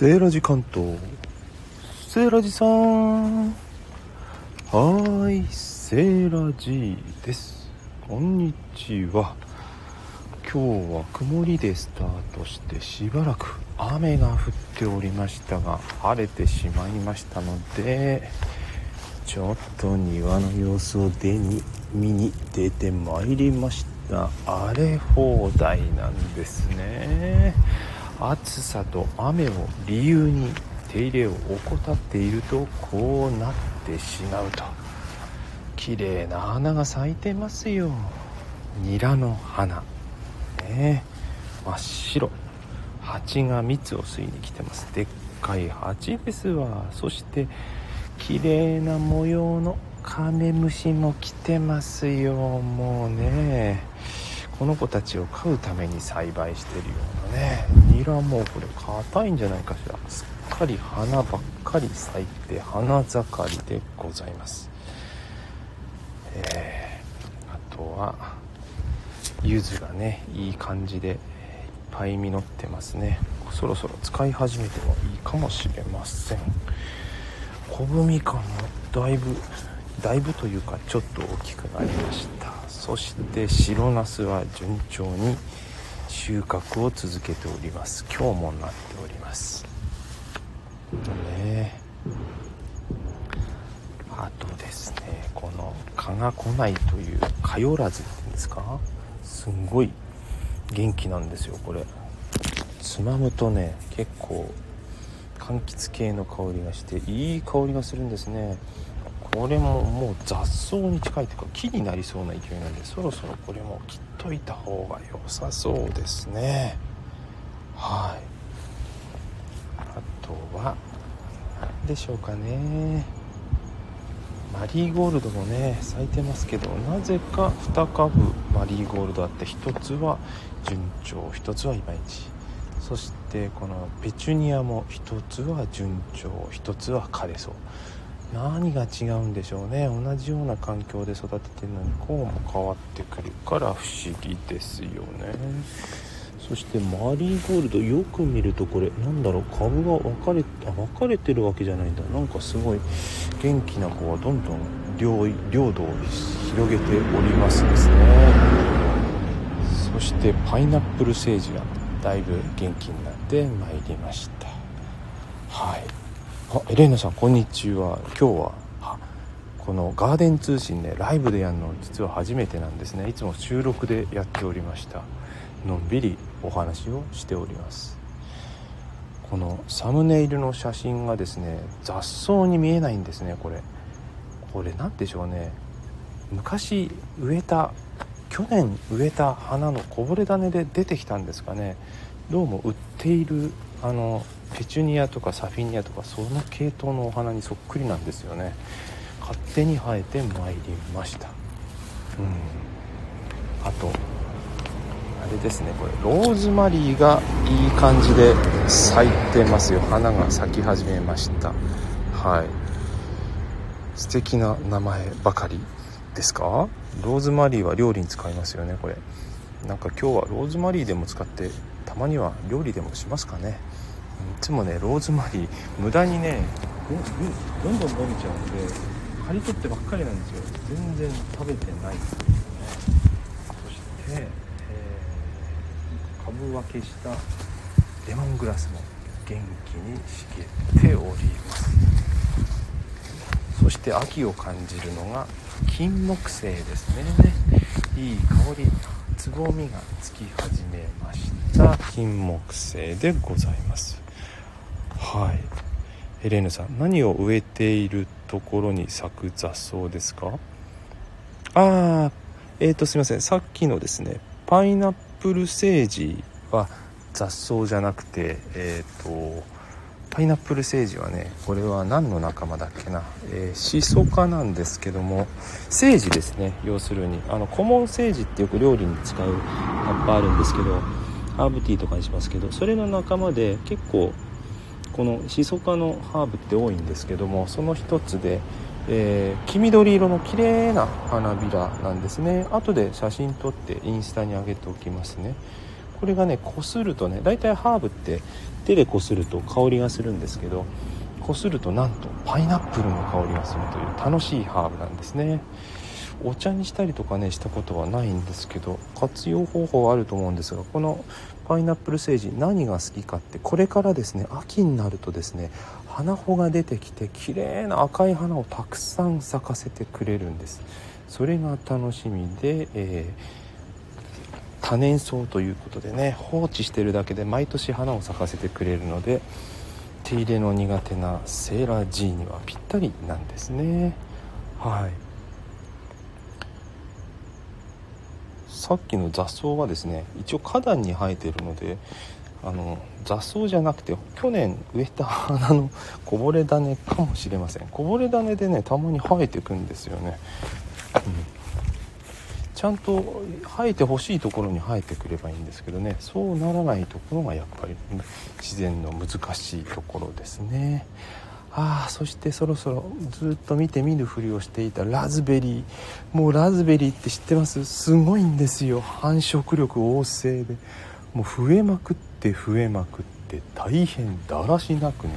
セーラジ関東セーラジさんはーいセーラジです。こんにちは。今日は曇りでスタートしてしばらく雨が降っておりましたが晴れてしまいましたのでちょっと庭の様子を出に見に出てまいりました。荒れ放題なんですね。暑さと雨を理由に手入れを怠っているとこうなってしまうと。綺麗な花が咲いてますよ。ニラの花。ねえ。真っ白。蜂が蜜を吸いに来てます。でっかい蜂ですわ。そして綺麗な模様のカメムシも来てますよ。もうね。この子たちを飼うために栽培してるようなね。ニラもこれ硬いんじゃないかしら。すっかり花ばっかり咲いて花盛りでございます。えー、あとは柚子がねいい感じでいっぱい実ってますね。そろそろ使い始めてもいいかもしれません。小ぶみかんもだいぶだいぶというかちょっと大きくなりました。そして白ナスは順調に収穫を続けております。今日もなっております。ねあとですねこの蚊が来ないという蚊よらずっていうんですか？すんごい元気なんですよこれ。つまむとね結構柑橘系の香りがしていい香りがするんですね。これももう雑草に近いというか木になりそうな勢いなんでそろそろこれも切っといた方が良さそうですね。はい。あとは何でしょうかね。マリーゴールドもね咲いてますけどなぜか2株マリーゴールドあって1つは順調1つはいまいちそしてこのペチュニアも1つは順調1つは枯れそう。何が違うんでしょうね。同じような環境で育ててるのにこうも変わってくるから不思議ですよね。そしてマリーゴールドよく見るとこれなんだろう。株が分かれあ分かれてるわけじゃないんだ。なんかすごい元気な子はどんどん領領土を広げておりますですね。そしてパイナップルセージがだいぶ元気になってまいりました。はい。あエレーナさんこんにちは。今日はこのガーデン通信ねライブでやるの実は初めてなんですね。いつも収録でやっておりました。のんびりお話をしております。このサムネイルの写真がですね雑草に見えないんですねこれ。これ何でしょうね。昔植えた去年植えた花のこぼれ種で出てきたんですかね。どうも売っているあのペチュニアとかサフィニアとかその系統のお花にそっくりなんですよね。勝手に生えてまいりました。うん。あとあれですねこれローズマリーがいい感じで咲いてますよ。花が咲き始めました。はい。素敵な名前ばかりですか？ローズマリーは料理に使いますよねこれ。なんか今日はローズマリーでも使ってたまには料理でもしますかね。いつもねローズマリー無駄にねどんどん伸びちゃうんで刈り取ってばっかりなんですよ。全然食べてない。ですよねそして、えー、株分けしたレモングラスも元気に茂っております。そして秋を感じるのが金木犀ですね。いい香りつぼみがつき始めました。金木犀でございます。はい。ヘレーヌさん何を植えているところに咲く雑草ですか？ああえーとすいません。さっきのですねパイナップルセージは雑草じゃなくてえっ、ー、とパイナップルセージはねこれは何の仲間だっけな、えー、シソ科なんですけどもセージですね要するに。あのコモンセージってよく料理に使う葉っぱあるんですけどハーブティーとかにしますけどそれの仲間で結構このシソ科のハーブって多いんですけどもその一つで、えー、黄緑色の綺麗な花びらなんですね。後で写真撮ってインスタに上げておきますね。これがねこするとね大体ハーブって手でこすると香りがするんですけどこするとなんとパイナップルの香りがするという楽しいハーブなんですね。お茶にしたりとかねしたことはないんですけど活用方法はあると思うんですがこのパイナップルセージ何が好きかってこれからですね秋になるとですね花穂が出てきて綺麗な赤い花をたくさん咲かせてくれるんです。それが楽しみで、えー、多年草ということでね放置してるだけで毎年花を咲かせてくれるので手入れの苦手なセーラー G にはぴったりなんですね。はい。さっきの雑草はですね一応花壇に生えてるのであの雑草じゃなくて去年植えた花の こぼれ種かもしれません。こぼれ種でねたまに生えてくんですよね、うん、ちゃんと生えてほしいところに生えてくればいいんですけどね。そうならないところがやっぱり自然の難しいところですね。あそしてそろそろずっと見て見ぬふりをしていたラズベリー。もうラズベリーって知ってます？すごいんですよ。繁殖力旺盛で。もう増えまくって増えまくって大変だらしなくね。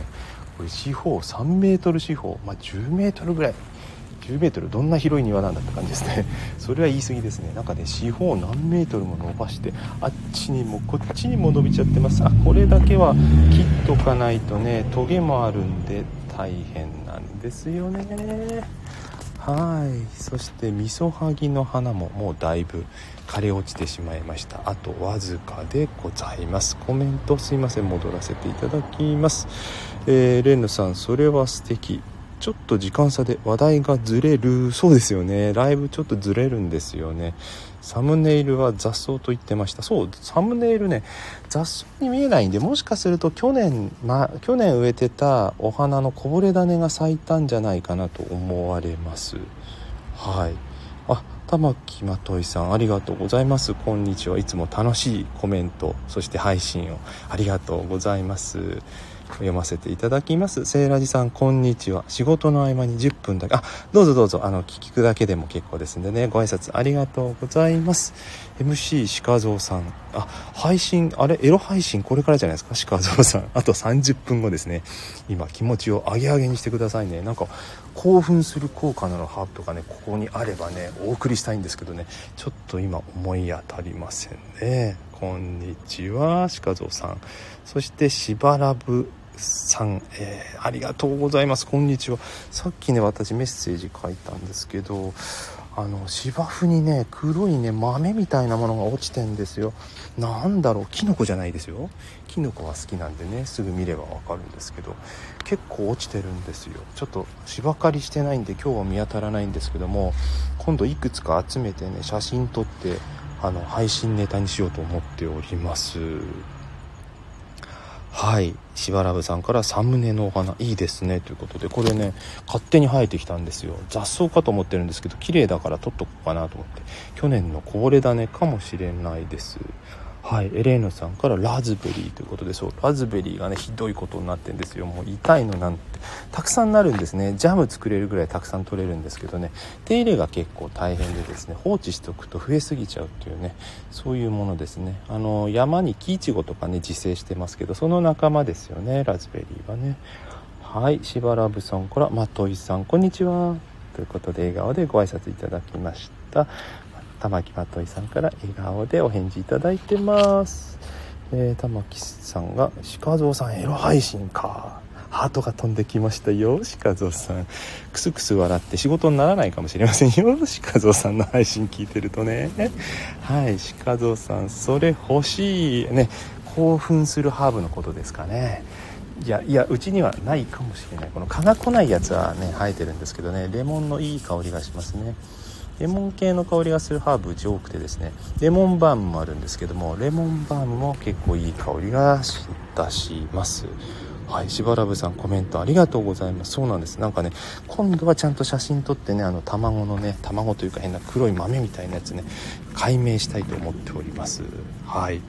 これ四方3メートル四方まあ10メートルぐらい。10メートルどんな広い庭なんだって感じですね。それは言い過ぎですね。なんかね四方何メートルも伸ばしてあっちにもこっちにも伸びちゃってます。あこれだけは切っとかないとねトゲもあるんで大変なんですよね。はい。そしてみそはぎの花ももうだいぶ枯れ落ちてしまいました。あとわずかでございます。コメントすいません。戻らせていただきます。えー、レンヌさんそれは素敵。ちょっと時間差で話題がずれる。そうですよね。ライブちょっとずれるんですよね。サムネイルは雑草と言ってました。そうサムネイルね雑草に見えないんでもしかすると去年、ま、去年植えてたお花のこぼれ種が咲いたんじゃないかなと思われます。はい。あ玉木まといさんありがとうございます。こんにちは。いつも楽しいコメントそして配信を。ありがとうございます。読ませていただきます。セーラジさんこんにちは。仕事の合間に10分だけ。あどうぞどうぞ。あの聞くだけでも結構ですんでね。ご挨拶ありがとうございます。MC 鹿蔵さん。あ配信あれ？エロ配信？これからじゃないですか？鹿蔵さん。あと30分後ですね。今気持ちを上げ上げにしてくださいね。なんか興奮する効果なのハーブとかねここにあればねお送りしたいんですけどね。ちょっと今思い当たりませんね。こんにちは鹿蔵さん。そしてしばらぶさん、えー、ありがとうございます。こんにちは。さっきね私メッセージ書いたんですけどあの芝生にね黒いね豆みたいなものが落ちてんですよ。なんだろうキノコじゃないですよ。キノコが好きなんでねすぐ見ればわかるんですけど結構落ちてるんですよ。ちょっと芝刈りしてないんで今日は見当たらないんですけども今度いくつか集めてね写真撮ってあの配信ネタにしようと思っております。はい。しばらぶさんからサムネのお花いいですね。ということでこれね勝手に生えてきたんですよ。雑草かと思ってるんですけど綺麗だから取っとこうかなと思って。去年のこぼれ種かもしれないです。はいエレーヌさんからラズベリーということでそう。ラズベリーがねひどいことになってんですよ。もう痛いのなんてたくさんなるんですね。ジャム作れるぐらいたくさん取れるんですけどね。手入れが結構大変でですね放置しておくと増えすぎちゃうっていうねそういうものですね。あの山に木いちごとかね自生してますけどその仲間ですよねラズベリーはね。はいしばらぶさんからまといさんこんにちは。ということで笑顔でご挨拶いただきました。玉木まといさんから笑顔でお返事いただいてます。えー、玉木さんが、鹿蔵さんエロ配信か。ハートが飛んできましたよ、鹿蔵さん。クスクス笑って仕事にならないかもしれませんよ、鹿蔵さんの配信聞いてるとね。はい、鹿蔵さん、それ欲しい。ね、興奮するハーブのことですかね。いやいやうちにはないかもしれないこの蚊が来ないやつはね生えてるんですけどねレモンのいい香りがしますねレモン系の香りがするハーブうち多くてですねレモンバームもあるんですけどもレモンバームも結構いい香りが出しますはい、しばらぶさんコメントありがとうございます。そうなんです。なんかね、今度はちゃんと写真撮ってね、あの卵のね、卵というか変な黒い豆みたいなやつね、解明したいと思っております。はい。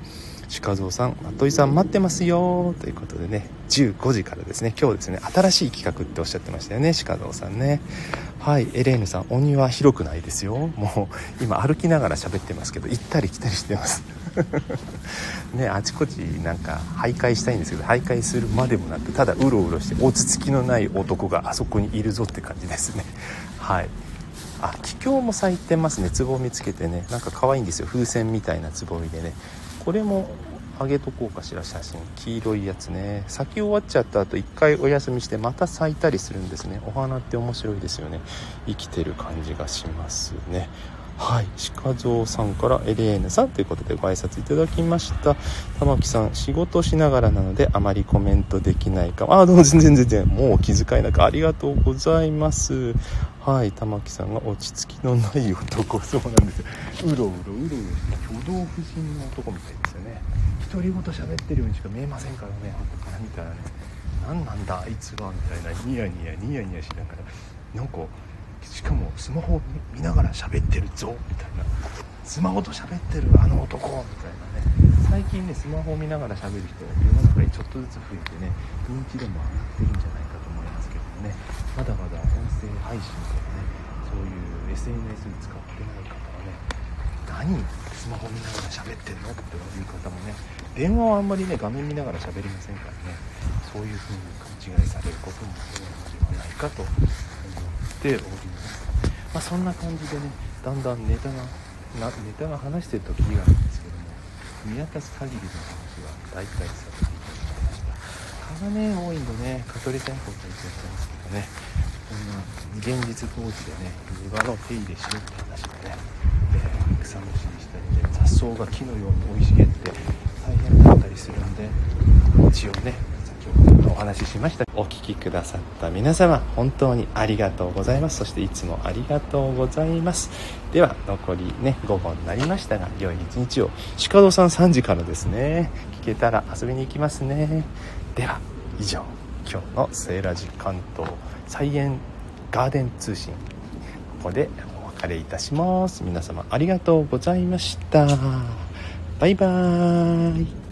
鹿蔵さんと井さん待ってますよ。ということでね15時からですね。今日ですね新しい企画っておっしゃってましたよね鹿蔵さんね。はいエレーヌさんお庭広くないですよ。もう今歩きながら喋ってますけど行ったり来たりしてます。ねあちこちなんか徘徊したいんですけど徘徊するまでもなくただうろうろして落ち着きのない男があそこにいるぞって感じですね。はい。あ気境も咲いてますね。壺を見つけてねなんか可愛いんですよ。風船みたいなつぼみでね。これもあげとこうかしら写真黄色いやつね。咲き終わっちゃった後一回お休みしてまた咲いたりするんですね。お花って面白いですよね。生きてる感じがしますね。はい。鹿蔵さんからエレーヌさんということでご挨拶いただきました。玉木さん仕事しながらなのであまりコメントできないか。ああどうも全然全然。もう気遣いなくありがとうございます。はい。玉木さんが落ち着きのない男。そうなんです。うろうろうろうろ。して挙動不審な男みたいですよね。独り言喋ってるようにしか見えませんからね。後から見たらね。何なんだあいつはみたいな。ニヤニヤニヤニヤしながら。なんかしかもスマホを見ながら喋ってるぞみたいな。スマホと喋ってるあの男みたいなね。最近ねスマホを見ながら喋る人世の中にちょっとずつ増えてね認知度も上がってるんじゃないかと思いますけどもね。まだまだ音声配信とかねそういう SNS に使ってない方はね何スマホ見ながら喋ってんのっていう方もね電話はあんまりね画面見ながら喋りませんからね。そういう風に勘違いされることも多いのではないかとておりますまあ、そんな感じでねだんだんネタがなネタが話してるときがあるんですけども見渡す限りの話は大体させていただきました。蚊がね多いんでね蚊取り線香と言ってやってますけどねこんな現実当時でね庭の手入れしろって話でね、えー、草むしりしたりで雑草が木のように生い茂って大変だったりするんで一応ねお話ししました。お聴きくださった皆様本当にありがとうございます。そしていつもありがとうございます。では残りね午後になりましたが良い一日を。鹿戸さん3時からですね。聞けたら遊びに行きますね。では以上。今日のセーラジ関東菜園ガーデン通信。ここでお別れいたします。皆様ありがとうございました。バイバーイ。